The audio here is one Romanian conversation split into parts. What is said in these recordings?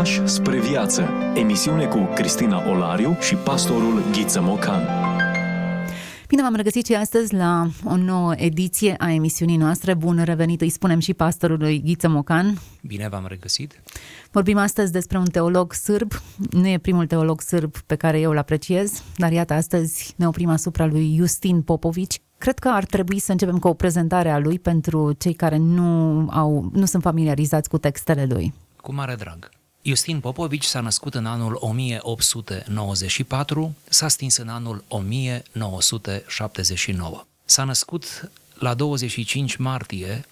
Pași spre viață. Emisiune cu Cristina Olariu și pastorul Ghiță Mocan. Bine v-am regăsit și astăzi la o nouă ediție a emisiunii noastre. Bun revenit, îi spunem și pastorului Ghiță Mocan. Bine v-am regăsit. Vorbim astăzi despre un teolog sârb. Nu e primul teolog sârb pe care eu îl apreciez, dar iată, astăzi ne oprim asupra lui Justin Popovici. Cred că ar trebui să începem cu o prezentare a lui pentru cei care nu, au, nu sunt familiarizați cu textele lui. Cu mare drag. Justin Popovici s-a născut în anul 1894, s-a stins în anul 1979. S-a născut la 25 martie,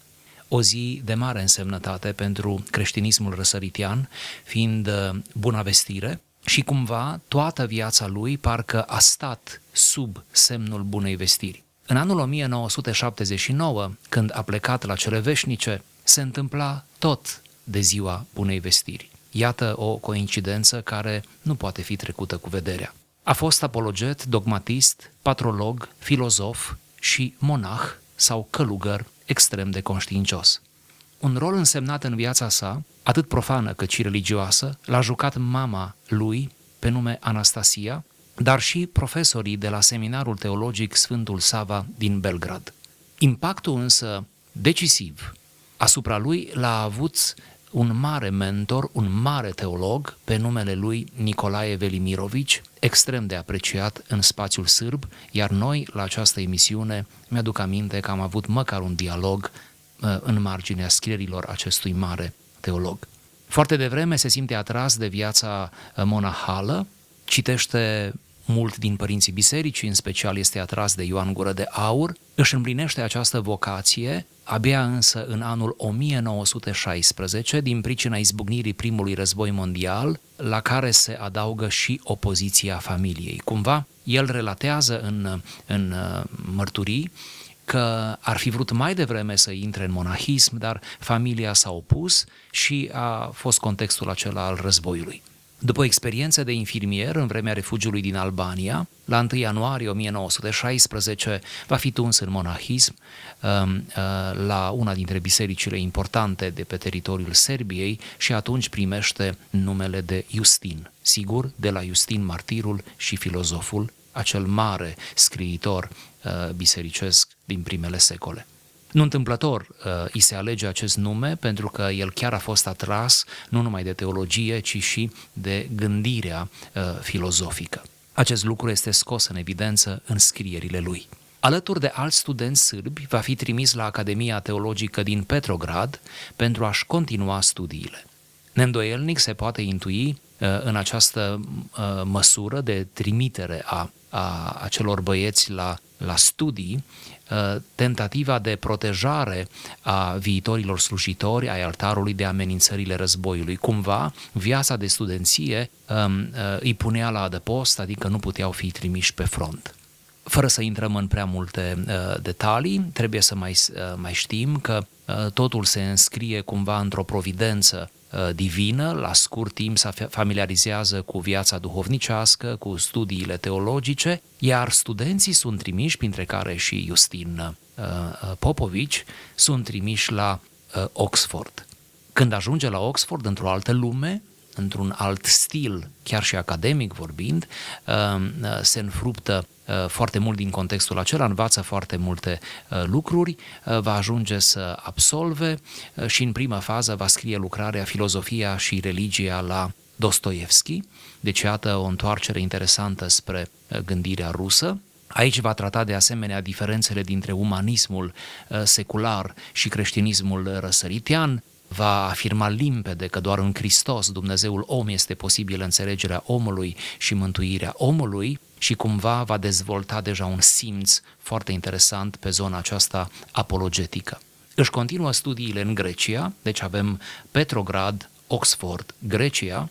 o zi de mare însemnătate pentru creștinismul răsăritian, fiind uh, buna vestire, și cumva toată viața lui parcă a stat sub semnul bunei vestiri. În anul 1979, când a plecat la cele veșnice, se întâmpla tot de ziua bunei vestiri. Iată o coincidență care nu poate fi trecută cu vederea. A fost apologet, dogmatist, patrolog, filozof și monah sau călugăr extrem de conștiincios. Un rol însemnat în viața sa, atât profană cât și religioasă, l-a jucat mama lui, pe nume Anastasia, dar și profesorii de la Seminarul Teologic Sfântul Sava din Belgrad. Impactul însă decisiv asupra lui l-a avut un mare mentor, un mare teolog pe numele lui Nicolae Velimirovici, extrem de apreciat în spațiul sârb, iar noi la această emisiune mi-aduc aminte că am avut măcar un dialog uh, în marginea scrierilor acestui mare teolog. Foarte devreme se simte atras de viața uh, monahală, citește mult din părinții bisericii, în special este atras de Ioan Gură de Aur, își împlinește această vocație abia însă în anul 1916, din pricina izbucnirii primului război mondial, la care se adaugă și opoziția familiei. Cumva, el relatează în, în uh, mărturii că ar fi vrut mai devreme să intre în monahism, dar familia s-a opus și a fost contextul acela al războiului. După experiență de infirmier în vremea refugiului din Albania, la 1 ianuarie 1916 va fi tuns în monahism um, uh, la una dintre bisericile importante de pe teritoriul Serbiei și atunci primește numele de Justin, sigur, de la Justin martirul și filozoful, acel mare scriitor uh, bisericesc din primele secole. Nu întâmplător uh, îi se alege acest nume pentru că el chiar a fost atras nu numai de teologie, ci și de gândirea uh, filozofică. Acest lucru este scos în evidență în scrierile lui. Alături de alți studenți sârbi, va fi trimis la Academia Teologică din Petrograd pentru a-și continua studiile. Neîndoielnic se poate intui uh, în această uh, măsură de trimitere a, a acelor băieți la, la studii Uh, tentativa de protejare a viitorilor slujitori ai altarului de amenințările războiului. Cumva, viața de studenție um, uh, îi punea la adăpost, adică nu puteau fi trimiși pe front. Fără să intrăm în prea multe uh, detalii, trebuie să mai, uh, mai știm că uh, totul se înscrie cumva într-o providență Uh, divină, la scurt timp se familiarizează cu viața duhovnicească, cu studiile teologice, iar studenții sunt trimiși, printre care și Justin uh, uh, Popovici, sunt trimiși la Oxford. Când ajunge la Oxford, într-o altă lume, într-un alt stil, chiar și academic vorbind, se înfruptă Uh, foarte mult din contextul acela, învață foarte multe uh, lucruri, uh, va ajunge să absolve și în prima fază va scrie lucrarea Filozofia și religia la Dostoevski, deci iată o întoarcere interesantă spre gândirea rusă, Aici va trata de asemenea diferențele dintre umanismul secular și creștinismul răsăritian, va afirma limpede că doar în Hristos, Dumnezeul om, este posibil înțelegerea omului și mântuirea omului și cumva va dezvolta deja un simț foarte interesant pe zona aceasta apologetică. Își continuă studiile în Grecia, deci avem Petrograd, Oxford, Grecia,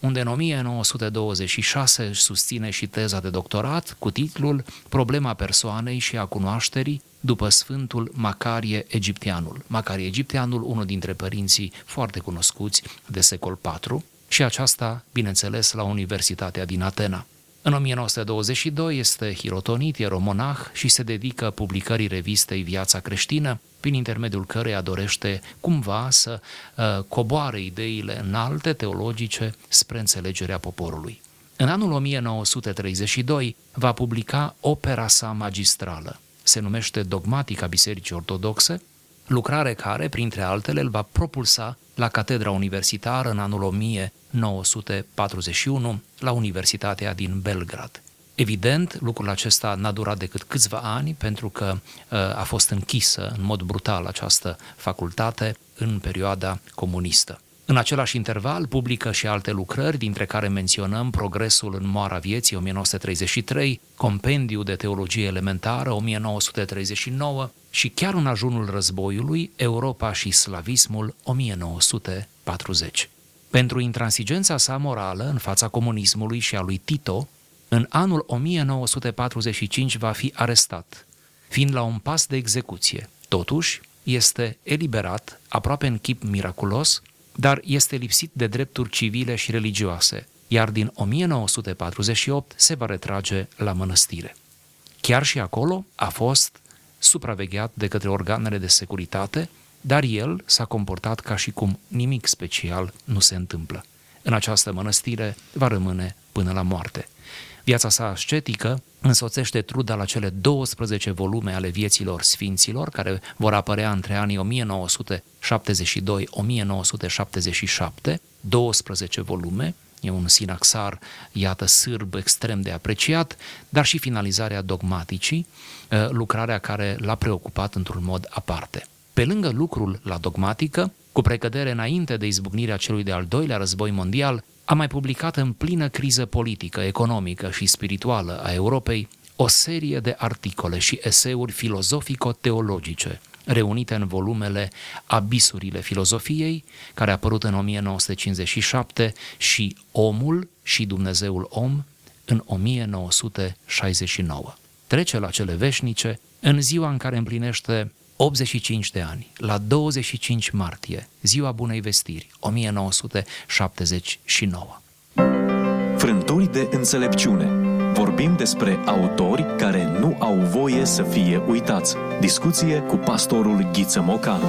unde în 1926 își susține și teza de doctorat cu titlul Problema persoanei și a cunoașterii după Sfântul Macarie Egipteanul. Macarie Egipteanul, unul dintre părinții foarte cunoscuți de secol IV, și aceasta, bineînțeles, la Universitatea din Atena. În 1922 este hirotonit, e romonah și se dedică publicării revistei Viața creștină, prin intermediul căreia dorește cumva să uh, coboare ideile înalte teologice spre înțelegerea poporului. În anul 1932 va publica opera sa magistrală. Se numește Dogmatica Bisericii Ortodoxe, lucrare care, printre altele, îl va propulsa la catedra universitară în anul 1941 la Universitatea din Belgrad. Evident, lucrul acesta n-a durat decât câțiva ani pentru că uh, a fost închisă în mod brutal această facultate în perioada comunistă. În același interval publică și alte lucrări, dintre care menționăm Progresul în moara vieții 1933, Compendiu de teologie elementară 1939 și chiar în ajunul războiului Europa și slavismul 1940. Pentru intransigența sa morală în fața comunismului și a lui Tito, în anul 1945 va fi arestat, fiind la un pas de execuție. Totuși, este eliberat, aproape în chip miraculos, dar este lipsit de drepturi civile și religioase, iar din 1948 se va retrage la mănăstire. Chiar și acolo a fost supravegheat de către organele de securitate, dar el s-a comportat ca și cum nimic special nu se întâmplă. În această mănăstire va rămâne până la moarte. Viața sa ascetică însoțește truda la cele 12 volume ale vieților sfinților, care vor apărea între anii 1972-1977, 12 volume, e un sinaxar, iată, sârb extrem de apreciat, dar și finalizarea dogmaticii, eh, lucrarea care l-a preocupat într-un mod aparte. Pe lângă lucrul la dogmatică, cu precădere înainte de izbucnirea celui de-al doilea război mondial, a mai publicat în plină criză politică, economică și spirituală a Europei o serie de articole și eseuri filozofico-teologice, reunite în volumele Abisurile filozofiei, care a apărut în 1957, și Omul și Dumnezeul Om în 1969. Trece la cele veșnice în ziua în care împlinește 85 de ani, la 25 martie, ziua Bunei Vestiri, 1979. Frânturi de înțelepciune. Vorbim despre autori care nu au voie să fie uitați. Discuție cu pastorul Ghiță Mocanu.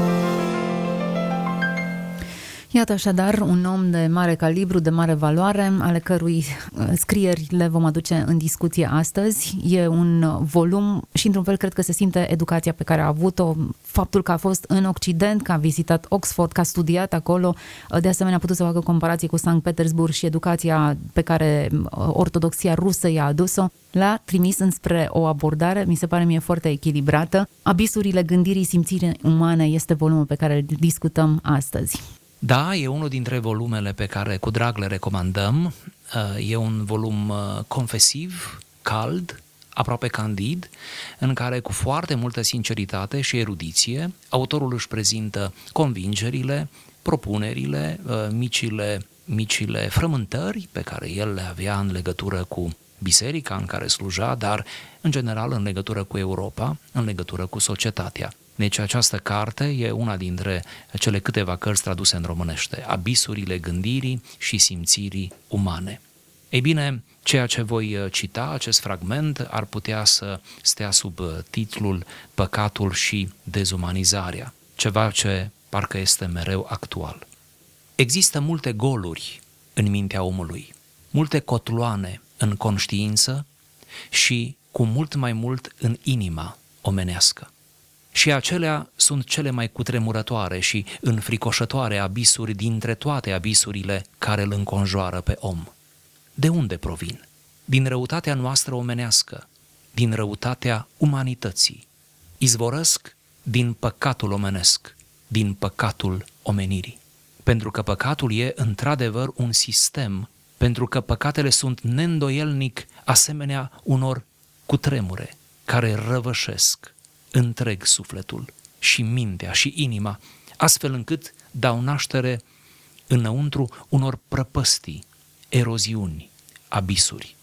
Iată așadar un om de mare calibru, de mare valoare, ale cărui uh, scrieri le vom aduce în discuție astăzi. E un volum și într-un fel cred că se simte educația pe care a avut-o, faptul că a fost în Occident, că a vizitat Oxford, că a studiat acolo, uh, de asemenea a putut să facă comparații cu Sankt Petersburg și educația pe care uh, ortodoxia rusă i-a adus-o, l-a trimis înspre o abordare, mi se pare mie foarte echilibrată. Abisurile gândirii simțirii umane este volumul pe care îl discutăm astăzi. Da, e unul dintre volumele pe care cu drag le recomandăm. E un volum uh, confesiv, cald, aproape candid, în care cu foarte multă sinceritate și erudiție autorul își prezintă convingerile, propunerile, uh, micile, micile frământări pe care el le avea în legătură cu biserica în care sluja, dar în general în legătură cu Europa, în legătură cu societatea. Deci această carte e una dintre cele câteva cărți traduse în românește, Abisurile gândirii și simțirii umane. Ei bine, ceea ce voi uh, cita, acest fragment, ar putea să stea sub uh, titlul Păcatul și dezumanizarea, ceva ce parcă este mereu actual. Există multe goluri în mintea omului, multe cotloane în conștiință și cu mult mai mult în inima omenească și acelea sunt cele mai cutremurătoare și înfricoșătoare abisuri dintre toate abisurile care îl înconjoară pe om. De unde provin? Din răutatea noastră omenească, din răutatea umanității. Izvorăsc din păcatul omenesc, din păcatul omenirii. Pentru că păcatul e într-adevăr un sistem, pentru că păcatele sunt neîndoielnic asemenea unor cutremure care răvășesc, întreg sufletul și mintea și inima, astfel încât dau naștere înăuntru unor prăpăstii, eroziuni, abisuri.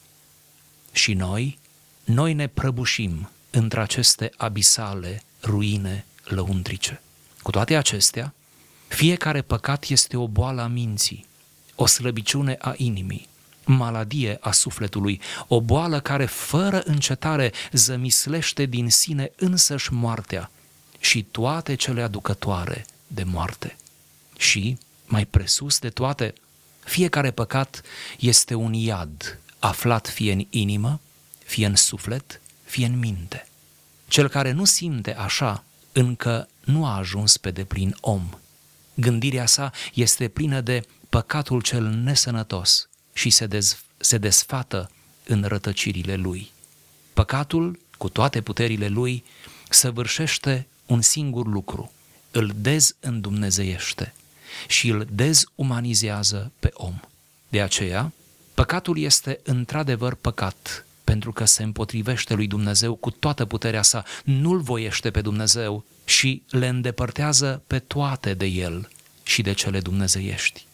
Și noi, noi ne prăbușim între aceste abisale ruine lăuntrice. Cu toate acestea, fiecare păcat este o boală a minții, o slăbiciune a inimii, maladie a sufletului, o boală care fără încetare zămislește din sine însăși moartea și toate cele aducătoare de moarte. Și, mai presus de toate, fiecare păcat este un iad aflat fie în inimă, fie în suflet, fie în minte. Cel care nu simte așa, încă nu a ajuns pe deplin om. Gândirea sa este plină de păcatul cel nesănătos și se, dez, se desfată în rătăcirile lui. Păcatul, cu toate puterile lui, săvârșește un singur lucru, îl dezîndumnezeiește și îl dezumanizează pe om. De aceea, păcatul este într-adevăr păcat, pentru că se împotrivește lui Dumnezeu cu toată puterea sa, nu-l voiește pe Dumnezeu și le îndepărtează pe toate de el și de cele dumnezeiești.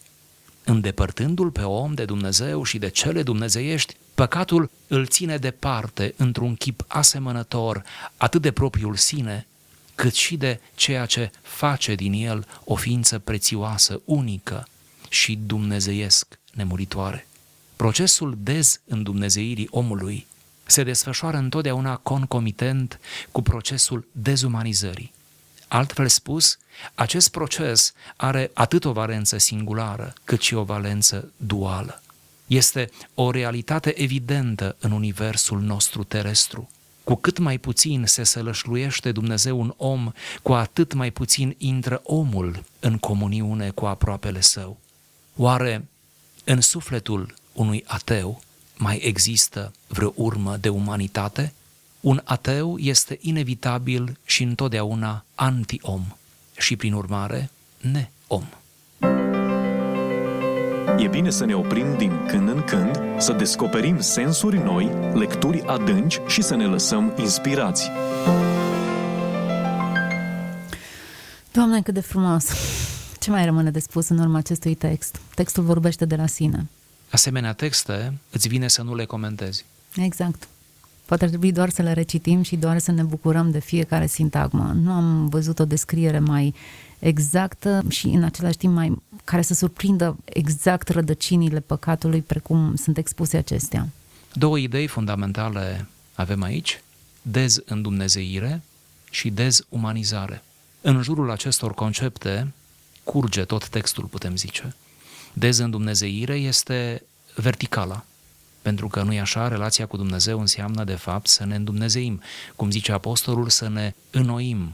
Îndepărtându-l pe om de Dumnezeu și de cele dumnezeiești, păcatul îl ține departe într-un chip asemănător atât de propriul sine, cât și de ceea ce face din el o ființă prețioasă, unică și dumnezeiesc nemuritoare. Procesul dezîndumnezeirii omului se desfășoară întotdeauna concomitent cu procesul dezumanizării. Altfel spus, acest proces are atât o valență singulară, cât și o valență duală. Este o realitate evidentă în universul nostru terestru. Cu cât mai puțin se sălășluiește Dumnezeu un om, cu atât mai puțin intră omul în comuniune cu aproapele său. Oare în sufletul unui ateu mai există vreo urmă de umanitate? Un ateu este inevitabil și întotdeauna anti-om și, prin urmare, ne-om. E bine să ne oprim din când în când, să descoperim sensuri noi, lecturi adânci și să ne lăsăm inspirați. Doamne, cât de frumos! Ce mai rămâne de spus în urma acestui text? Textul vorbește de la sine. Asemenea texte îți vine să nu le comentezi. Exact. Poate ar trebui doar să le recitim și doar să ne bucurăm de fiecare sintagmă. Nu am văzut o descriere mai exactă și în același timp mai care să surprindă exact rădăcinile păcatului precum sunt expuse acestea. Două idei fundamentale avem aici, dezîndumnezeire și dezumanizare. În jurul acestor concepte curge tot textul, putem zice. Dezîndumnezeire este verticala, pentru că nu e așa, relația cu Dumnezeu înseamnă de fapt să ne îndumnezeim, cum zice apostolul, să ne înnoim,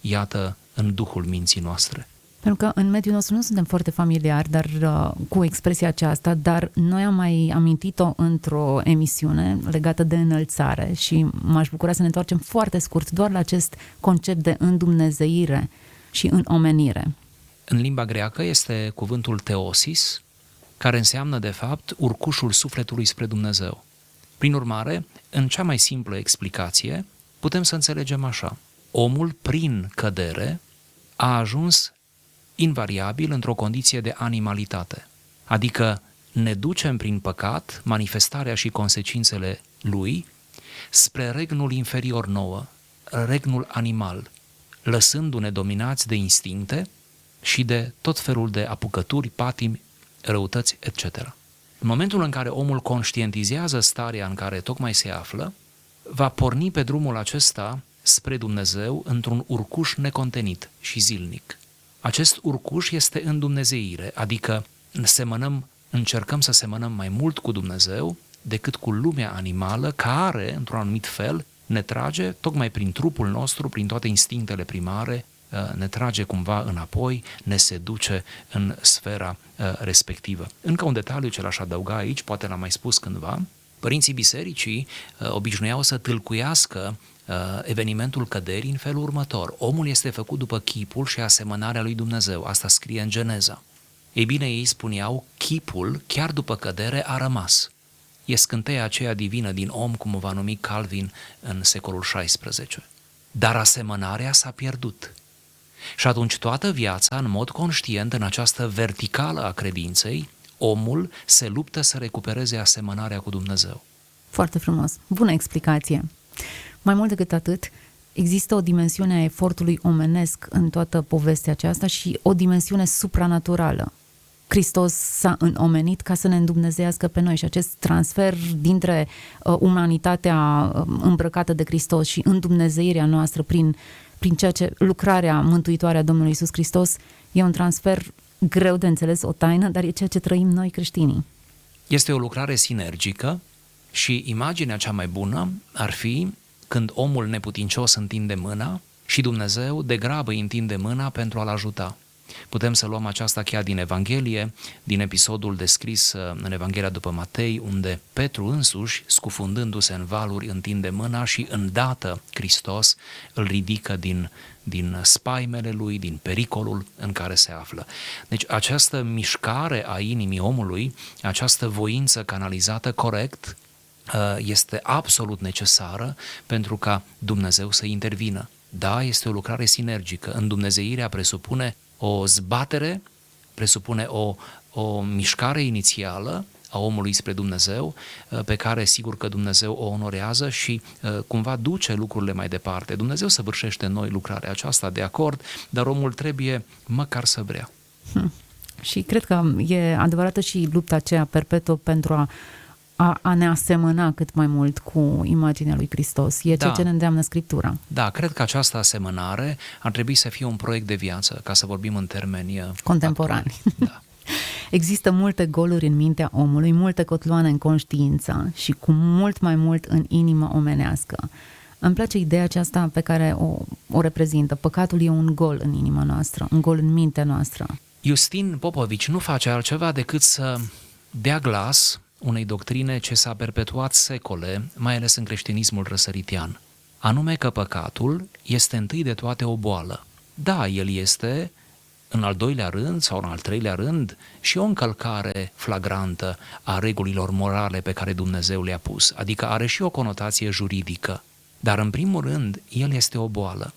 iată, în duhul minții noastre. Pentru că în mediul nostru nu suntem foarte familiari dar, uh, cu expresia aceasta, dar noi am mai amintit-o într-o emisiune legată de înălțare și m-aș bucura să ne întoarcem foarte scurt doar la acest concept de îndumnezeire și în omenire. În limba greacă este cuvântul teosis, care înseamnă, de fapt, urcușul sufletului spre Dumnezeu. Prin urmare, în cea mai simplă explicație, putem să înțelegem așa. Omul, prin cădere, a ajuns invariabil într-o condiție de animalitate. Adică ne ducem prin păcat, manifestarea și consecințele lui, spre regnul inferior nouă, regnul animal, lăsându-ne dominați de instincte și de tot felul de apucături, patimi, răutăți, etc. În momentul în care omul conștientizează starea în care tocmai se află, va porni pe drumul acesta spre Dumnezeu într-un urcuș necontenit și zilnic. Acest urcuș este în Dumnezeire, adică semănăm, încercăm să semănăm mai mult cu Dumnezeu decât cu lumea animală care, într-un anumit fel, ne trage tocmai prin trupul nostru, prin toate instinctele primare, uh, ne trage cumva înapoi, ne seduce în sfera uh, respectivă. Încă un detaliu ce l-aș adăuga aici, poate l-am mai spus cândva, părinții bisericii uh, obișnuiau să tâlcuiască Uh, evenimentul căderii în felul următor. Omul este făcut după chipul și asemănarea lui Dumnezeu. Asta scrie în Geneza. Ei bine, ei spuneau, chipul, chiar după cădere, a rămas. E scânteia aceea divină din om, cum o va numi Calvin în secolul XVI. Dar asemănarea s-a pierdut. Și atunci toată viața, în mod conștient, în această verticală a credinței, omul se luptă să recupereze asemănarea cu Dumnezeu. Foarte frumos. Bună explicație. Mai mult decât atât, există o dimensiune a efortului omenesc în toată povestea aceasta și o dimensiune supranaturală. Hristos s-a înomenit ca să ne îndumnezeiască pe noi și acest transfer dintre uh, umanitatea uh, îmbrăcată de Hristos și îndumnezeirea noastră prin, prin ceea ce lucrarea mântuitoare a Domnului Isus Hristos e un transfer greu de înțeles, o taină, dar e ceea ce trăim noi creștinii. Este o lucrare sinergică și imaginea cea mai bună ar fi când omul neputincios întinde mâna și Dumnezeu de grabă îi întinde mâna pentru a-l ajuta. Putem să luăm aceasta chiar din Evanghelie, din episodul descris uh, în Evanghelia după Matei, unde Petru însuși, scufundându-se în valuri, întinde mâna și îndată Hristos îl ridică din, din spaimele lui, din pericolul în care se află. Deci această mișcare a inimii omului, această voință canalizată corect, uh, este absolut necesară pentru ca Dumnezeu să intervină. Da, este o lucrare sinergică. În Dumnezeirea presupune o zbatere, presupune o, o mișcare inițială a omului spre Dumnezeu, uh, pe care sigur că Dumnezeu o onorează și uh, cumva duce lucrurile mai departe. Dumnezeu săvârșește în noi lucrarea aceasta, de acord, dar omul trebuie măcar să vrea. Hmm. Și cred că e adevărată și lupta aceea perpetuă pentru a a, a ne asemăna cât mai mult cu imaginea lui Hristos. E ceea da. ce ne îndeamnă Scriptura. Da, cred că această asemănare ar trebui să fie un proiect de viață, ca să vorbim în termeni uh, contemporani. Da. Există multe goluri în mintea omului, multe cotloane în conștiință și cu mult mai mult în inimă omenească. Îmi place ideea aceasta pe care o, o reprezintă. Păcatul e un gol în inima noastră, un gol în mintea noastră. Justin Popovici nu face altceva decât să dea glas unei doctrine ce s-a perpetuat secole, mai ales în creștinismul răsăritian, anume că păcatul este întâi de toate o boală. Da, el este în al doilea rând sau în al treilea rând și o încălcare flagrantă a regulilor morale pe care Dumnezeu le-a pus, adică are și o conotație juridică. Dar în primul rând, el este o boală.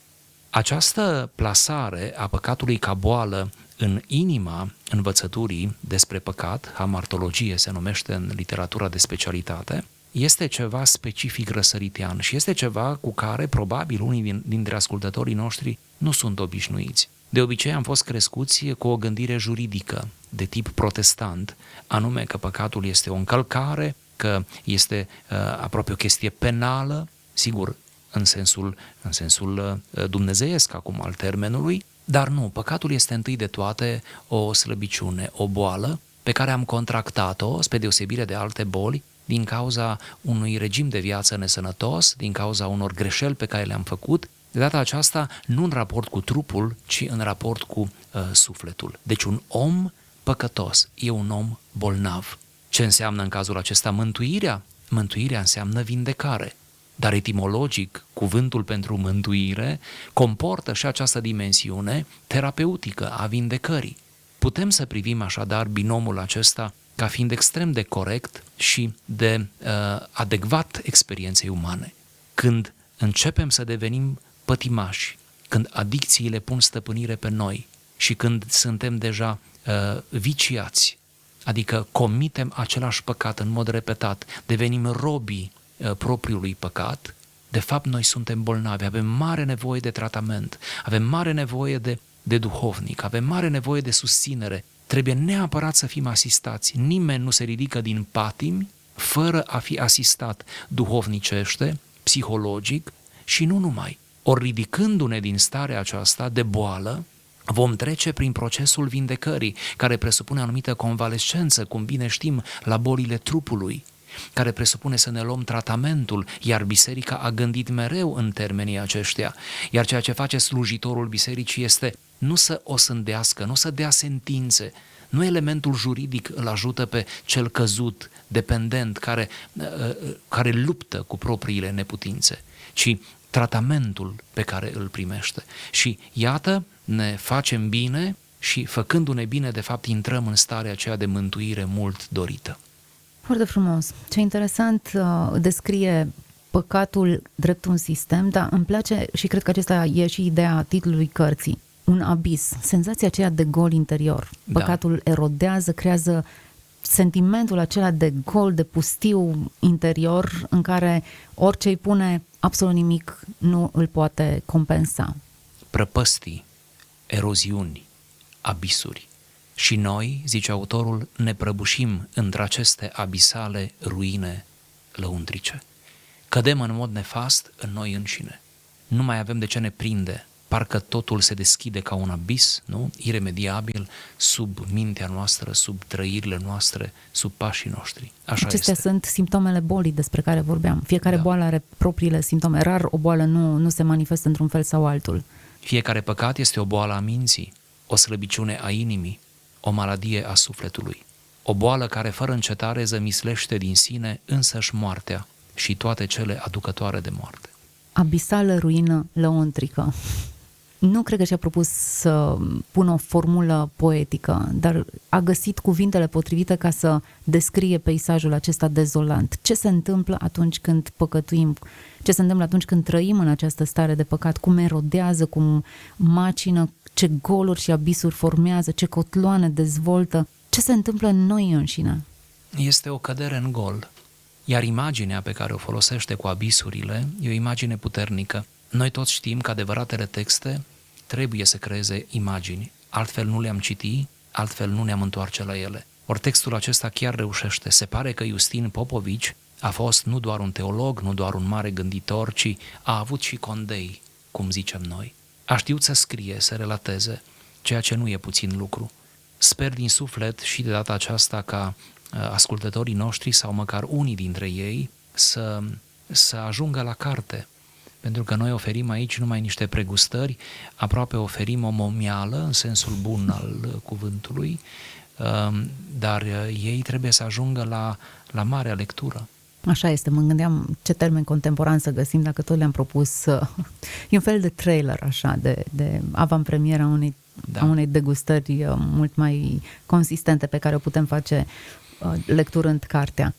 Această plasare a păcatului ca boală în inima învățăturii despre păcat, hamartologie se numește în literatura de specialitate, este ceva specific răsăritean și este ceva cu care probabil unii din, dintre ascultătorii noștri nu sunt obișnuiți. De obicei am fost crescuți cu o gândire juridică de tip protestant, anume că păcatul este o încălcare, că este uh, aproape o chestie penală, sigur, în sensul, în sensul uh, dumnezeiesc acum al termenului, dar nu, păcatul este întâi de toate o slăbiciune, o boală pe care am contractat-o, spre deosebire de alte boli, din cauza unui regim de viață nesănătos, din cauza unor greșeli pe care le-am făcut, de data aceasta nu în raport cu trupul, ci în raport cu uh, sufletul. Deci un om păcătos e un om bolnav. Ce înseamnă în cazul acesta mântuirea? Mântuirea înseamnă vindecare. Dar etimologic, cuvântul pentru mântuire comportă și această dimensiune terapeutică a vindecării. Putem să privim așadar binomul acesta ca fiind extrem de corect și de uh, adecvat experienței umane. Când începem să devenim pătimași, când adicțiile pun stăpânire pe noi și când suntem deja uh, viciați, adică comitem același păcat în mod repetat, devenim robii Uh, propriului păcat, de fapt noi suntem bolnavi, avem mare nevoie de tratament, avem mare nevoie de, de duhovnic, avem mare nevoie de susținere. Trebuie neapărat să fim asistați. Nimeni nu se ridică din patimi fără a fi asistat duhovnicește, psihologic și nu numai. Ori ridicându-ne din starea aceasta de boală, vom trece prin procesul vindecării, care presupune anumită convalescență, cum bine știm, la bolile trupului care presupune să ne luăm tratamentul, iar biserica a gândit mereu în termenii aceștia. Iar ceea ce face slujitorul bisericii este nu să o sândească, nu să dea sentințe, nu elementul juridic îl ajută pe cel căzut, dependent, care, uh, uh, care luptă cu propriile neputințe, ci tratamentul pe care îl primește. Și iată, ne facem bine și făcându-ne bine, de fapt, intrăm în starea aceea de mântuire mult dorită. Foarte frumos. Ce interesant uh, descrie păcatul drept un sistem, dar îmi place și cred că acesta e și ideea titlului cărții. Un abis, senzația aceea de gol interior. Da. Păcatul da. erodează, creează sentimentul acela de gol, de pustiu interior în care orice îi pune absolut nimic nu îl poate compensa. Prăpăstii, eroziuni, abisuri. Și noi, zice autorul, ne prăbușim între aceste abisale ruine lăuntrice. Cădem în mod nefast în noi înșine. Nu mai avem de ce ne prinde. Parcă totul se deschide ca un abis, nu? Iremediabil, sub mintea noastră, sub trăirile noastre, sub pașii noștri. Așa Acestea este. sunt simptomele bolii despre care vorbeam. Fiecare Da. boală are propriile simptome. Rar o boală nu, nu se manifestă într-un fel sau altul. Fiecare păcat este o boală a minții, o slăbiciune a inimii, o maladie a sufletului. O boală care fără încetare zămislește din sine însăși moartea și toate cele aducătoare de moarte. Abisală ruină lăuntrică. Nu cred că și-a propus să pună o formulă poetică, dar a găsit cuvintele potrivite ca să descrie peisajul acesta dezolant. Ce se întâmplă atunci când păcătuim? Ce se întâmplă atunci când trăim în această stare de păcat? Cum erodează, cum macină, ce goluri și abisuri formează, ce cotloane dezvoltă? Ce se întâmplă în noi înșine? Este o cădere în gol, iar imaginea pe care o folosește cu abisurile e o imagine puternică. Noi toți știm că adevăratele texte trebuie să creeze imagini, altfel nu le-am citi, altfel nu ne-am întoarce la ele. Ori textul acesta chiar reușește. Se pare că Justin Popovici a fost nu doar un teolog, nu doar un mare gânditor, ci a avut și condei, cum zicem noi. A știut să scrie, să relateze, ceea ce nu e puțin lucru. Sper din suflet și de data aceasta ca uh, ascultătorii noștri sau măcar unii dintre ei să, să ajungă la carte. Pentru că noi oferim aici numai niște pregustări, aproape oferim o momială în sensul bun al uh, cuvântului, uh, dar uh, ei trebuie să ajungă la, la marea lectură. Așa este, mă gândeam ce termen contemporan să găsim dacă tot le-am propus. uh, E un fel de trailer așa, de, de avantpremiera unei, Da. da. a unei degustări uh, mult mai consistente pe care o putem face uh, lecturând cartea.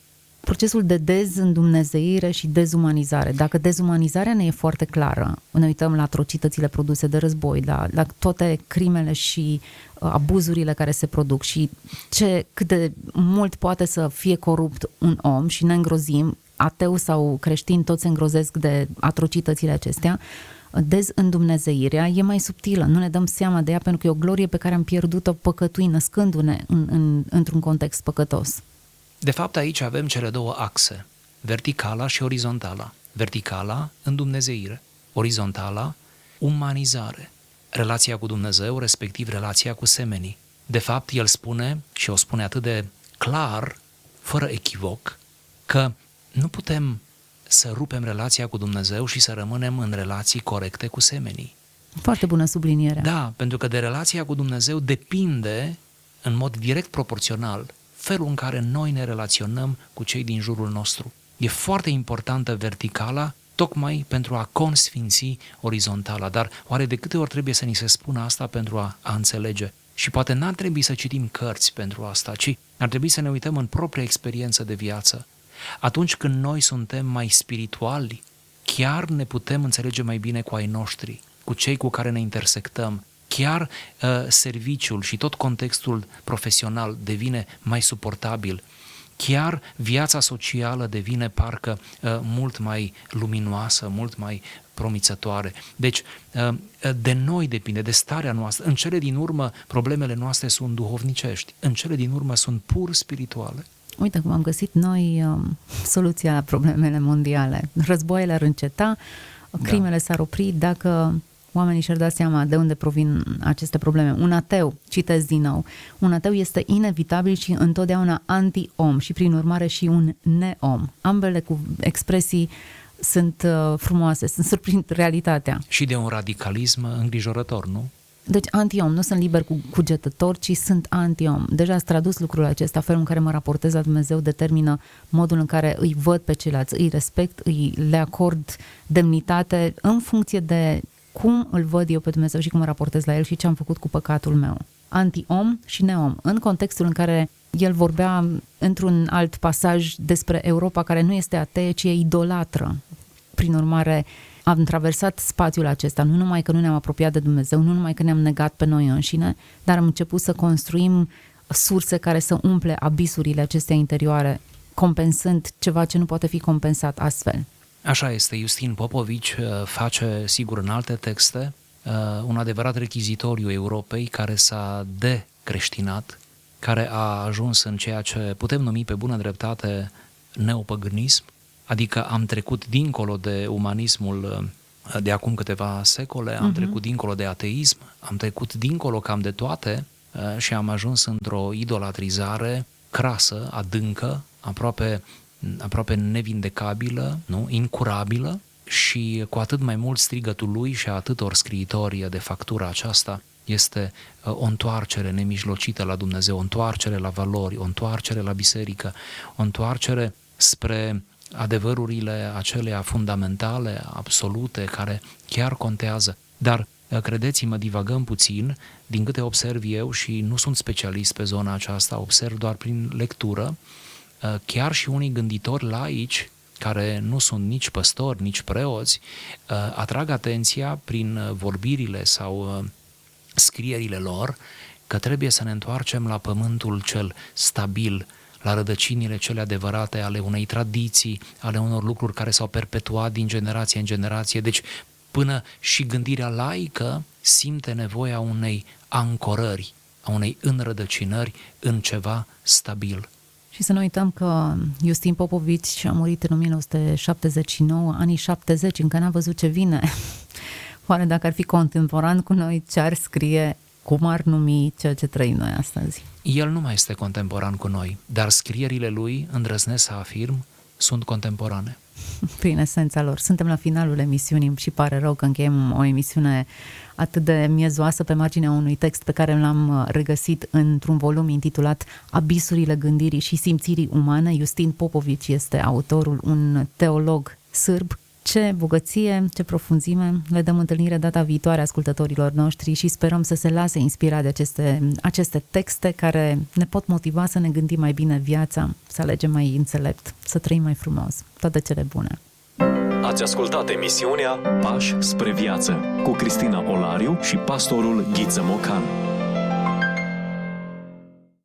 Procesul de dezîndumnezeire și dezumanizare. Dacă dezumanizarea ne e foarte clară, ne uităm la atrocitățile produse de război, la, la toate crimele și uh, abuzurile care se produc și ce, cât de mult poate să fie corupt un om și ne îngrozim, ateu sau creștin, toți se îngrozesc de atrocitățile acestea, dezîndumnezeirea e mai subtilă, nu ne dăm seama de ea pentru că e o glorie pe care am pierdut-o păcătui, născându-ne în, în, într-un context păcătos. De fapt, aici avem cele două axe, verticala și orizontala. Verticala, îndumnezeire. Orizontala, umanizare. Relația cu Dumnezeu, respectiv relația cu semenii. De fapt, el spune, și o spune atât de clar, fără echivoc, că nu putem să rupem relația cu Dumnezeu și să rămânem în relații corecte cu semenii. Foarte bună subliniere. Da, pentru că de relația cu Dumnezeu depinde în mod direct proporțional felul în care noi ne relaționăm cu cei din jurul nostru. E foarte importantă verticala tocmai pentru a consfinți orizontala, dar oare de câte ori trebuie să ni se spună asta pentru a, a înțelege? Și poate n-ar trebui să citim cărți pentru asta, ci ar trebui să ne uităm în propria experiență de viață. Atunci când noi suntem mai spirituali, chiar ne putem înțelege mai bine cu ai noștri, cu cei cu care ne intersectăm. Chiar uh, serviciul și tot contextul profesional devine mai suportabil. Chiar viața socială devine parcă uh, mult mai luminoasă, mult mai promițătoare. Deci, uh, de noi depinde, de starea noastră. În cele din urmă, problemele noastre sunt duhovnicești, în cele din urmă sunt pur spirituale. Uite cum am găsit noi um, soluția la problemele mondiale. Războaiele ar înceta, crimele s-ar opri dacă oamenii și-ar da seama de unde provin aceste probleme. Un ateu, citesc din nou, un ateu este inevitabil și întotdeauna anti-om și prin urmare și un neom. Ambele cu expresii sunt uh, frumoase, sunt surprind realitatea. Și de un radicalism îngrijorător, nu? Deci anti-om, nu sunt liber cu cugetător, ci sunt anti-om. Deja ați tradus lucrul acesta, felul în care mă raportez la Dumnezeu determină modul în care îi văd pe ceilalți, îi respect, îi le acord demnitate în funcție de cum îl văd eu pe Dumnezeu și cum mă raportez la el și ce am făcut cu păcatul meu. Anti-om și neom. În contextul în care el vorbea într-un alt pasaj despre Europa care nu este atee, ci e idolatră. Prin urmare, am traversat spațiul acesta, nu numai că nu ne-am apropiat de Dumnezeu, nu numai că ne-am negat pe noi înșine, dar am început să construim surse care să umple abisurile acestea interioare, compensând ceva ce nu poate fi compensat astfel. Așa este, Justin Popovici uh, face, sigur, în alte texte, uh, un adevărat rechizitoriu Europei care s-a creștinat, care a ajuns în ceea ce putem numi pe bună dreptate neopăgânism, adică am trecut dincolo de umanismul uh, de acum câteva secole, am uh-huh. trecut dincolo de ateism, am trecut dincolo cam de toate uh, și am ajuns într-o idolatrizare crasă, adâncă, aproape, aproape nevindecabilă, nu? incurabilă și cu atât mai mult strigătul lui și a atâtor scriitori de factura aceasta este uh, o întoarcere nemijlocită la Dumnezeu, o întoarcere la valori, o întoarcere la biserică, o întoarcere spre adevărurile acelea fundamentale, absolute, care chiar contează. Dar uh, credeți-mă, divagăm puțin, din câte observ eu și nu sunt specialist pe zona aceasta, observ doar prin lectură, uh, chiar și unii gânditori laici care nu sunt nici păstori, nici preoți, atrag atenția prin vorbirile sau scrierile lor că trebuie să ne întoarcem la pământul cel stabil, la rădăcinile cele adevărate ale unei tradiții, ale unor lucruri care s-au perpetuat din generație în generație. Deci, până și gândirea laică simte nevoia unei ancorări, a unei înrădăcinări în ceva stabil. Și să nu uităm că Justin Popovici a murit în 1979, anii 70, încă n-a văzut ce vine. Oare dacă ar fi contemporan cu noi, ce ar scrie, cum ar numi ceea ce trăim noi astăzi? El nu mai este contemporan cu noi, dar scrierile lui, îndrăznesc să afirm, sunt contemporane. Prin esența lor. Suntem la finalul emisiunii și pare rău că încheiem o emisiune atât de miezoasă pe marginea unui text pe care l-am regăsit într-un volum intitulat Abisurile gândirii și simțirii umane. Justin Popovici este autorul, un teolog sârb ce bogăție, ce profunzime. Le dăm întâlnire data viitoare ascultătorilor noștri și sperăm să se lase inspirat de aceste, aceste texte care ne pot motiva să ne gândim mai bine viața, să alegem mai înțelept, să trăim mai frumos. Toate cele bune! Ați ascultat emisiunea Pași spre viață cu Cristina Olariu și pastorul Ghiță Mocan.